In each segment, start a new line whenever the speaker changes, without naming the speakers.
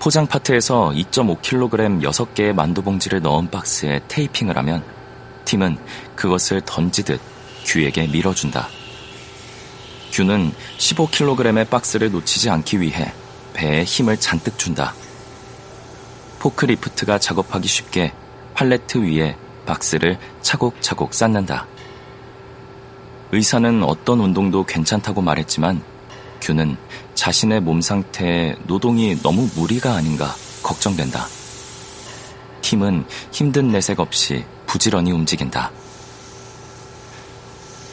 포장 파트에서 2.5kg 6개의 만두 봉지를 넣은 박스에 테이핑을 하면 팀은 그것을 던지듯 규에게 밀어준다. 규는 15kg의 박스를 놓치지 않기 위해 배에 힘을 잔뜩 준다. 포크리프트가 작업하기 쉽게 팔레트 위에 박스를 차곡차곡 쌓는다. 의사는 어떤 운동도 괜찮다고 말했지만 규는 자신의 몸 상태에 노동이 너무 무리가 아닌가 걱정된다. 팀은 힘든 내색 없이 부지런히 움직인다.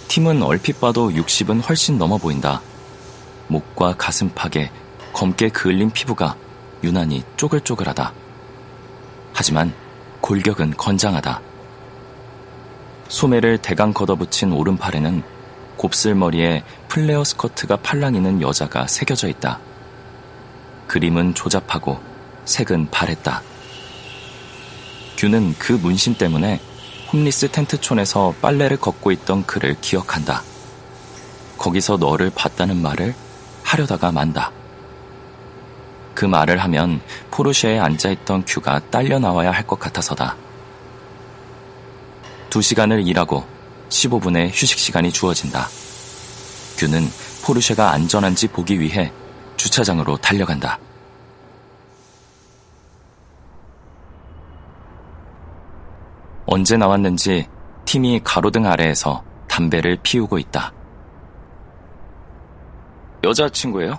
팀은 얼핏 봐도 60은 훨씬 넘어 보인다. 목과 가슴팍에 검게 그을린 피부가 유난히 쪼글쪼글하다. 하지만 골격은 건장하다. 소매를 대강 걷어붙인 오른팔에는 곱슬머리에 플레어 스커트가 팔랑이는 여자가 새겨져 있다. 그림은 조잡하고 색은 바랬다. 규는 그 문신 때문에 홈리스 텐트촌에서 빨래를 걷고 있던 그를 기억한다. 거기서 너를 봤다는 말을 하려다가 만다. 그 말을 하면 포르쉐에 앉아있던 큐가 딸려 나와야 할 것 같아서다. 두 시간을 일하고 15분의 휴식 시간이 주어진다. 큐는 포르쉐가 안전한지 보기 위해 주차장으로 달려간다. 언제 나왔는지 팀이 가로등 아래에서 담배를 피우고 있다. 여자친구예요?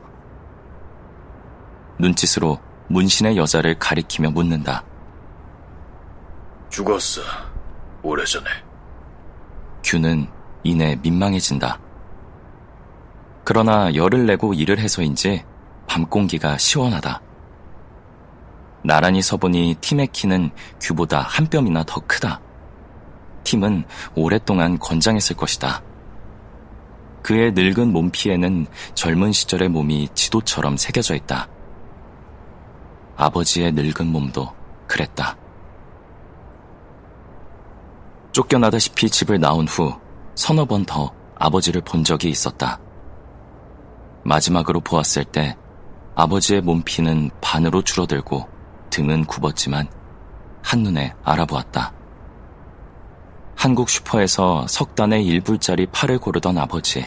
눈짓으로 문신의 여자를 가리키며 묻는다.
죽었어. 오래전에.
규는 이내 민망해진다. 그러나 열을 내고 일을 해서인지 밤 공기가 시원하다. 나란히 서보니 팀의 키는 규보다 한 뼘이나 더 크다. 팀은 오랫동안 건장했을 것이다. 그의 늙은 몸피에는 젊은 시절의 몸이 지도처럼 새겨져 있다. 아버지의 늙은 몸도 그랬다. 쫓겨나다시피 집을 나온 후 서너 번 더 아버지를 본 적이 있었다. 마지막으로 보았을 때 아버지의 몸피는 반으로 줄어들고 등은 굽었지만 한눈에 알아보았다. 한국 슈퍼에서 석 단의 1불짜리 팔을 고르던 아버지.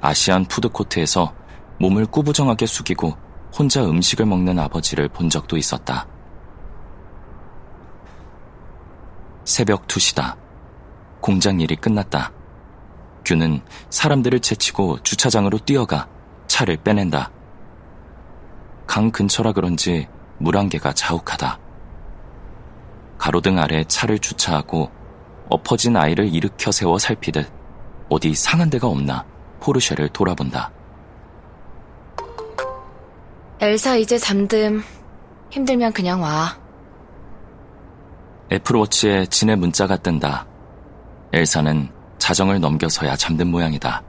아시안 푸드코트에서 몸을 꾸부정하게 숙이고 혼자 음식을 먹는 아버지를 본 적도 있었다. 새벽 2시다. 공장 일이 끝났다. 규는 사람들을 제치고 주차장으로 뛰어가 차를 빼낸다. 강 근처라 그런지 물안개가 자욱하다. 가로등 아래 차를 주차하고 엎어진 아이를 일으켜 세워 살피듯 어디 상한 데가 없나 포르쉐를 돌아본다.
엘사 이제 잠듦. 힘들면 그냥 와.
애플워치에 진의 문자가 뜬다. 엘사는 자정을 넘겨서야 잠든 모양이다.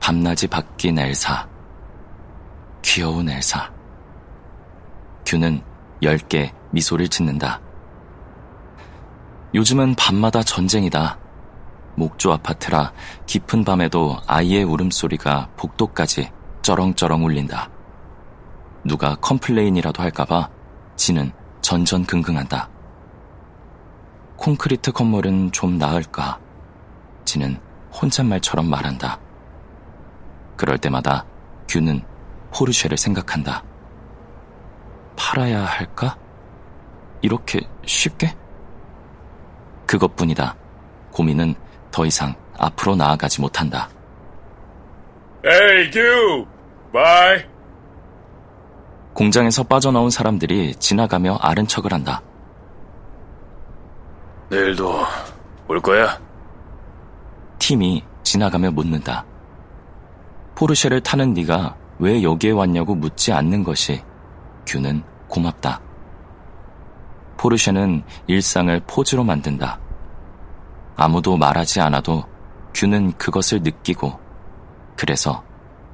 밤낮이 바뀐 엘사. 귀여운 엘사. 규는 옅게 미소를 짓는다. 요즘은 밤마다 전쟁이다. 목조 아파트라 깊은 밤에도 아이의 울음소리가 복도까지 쩌렁쩌렁 울린다. 누가 complain이라도 할까봐 지는 전전긍긍한다. 콘크리트 건물은 좀 나을까? 지는 혼잣말처럼 말한다. 그럴 때마다 규는 포르쉐를 생각한다. 팔아야 할까? 이렇게 쉽게? 그것뿐이다. 고민은 더 이상 앞으로 나아가지 못한다.
Hey, 규! Bye!
공장에서 빠져나온 사람들이 지나가며 아는 척을 한다.
내일도 올 거야?
팀이 지나가며 묻는다. 포르쉐를 타는 네가 왜 여기에 왔냐고 묻지 않는 것이 규는 고맙다. 포르쉐는 일상을 포즈로 만든다. 아무도 말하지 않아도 규는 그것을 느끼고 그래서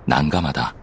난감하다.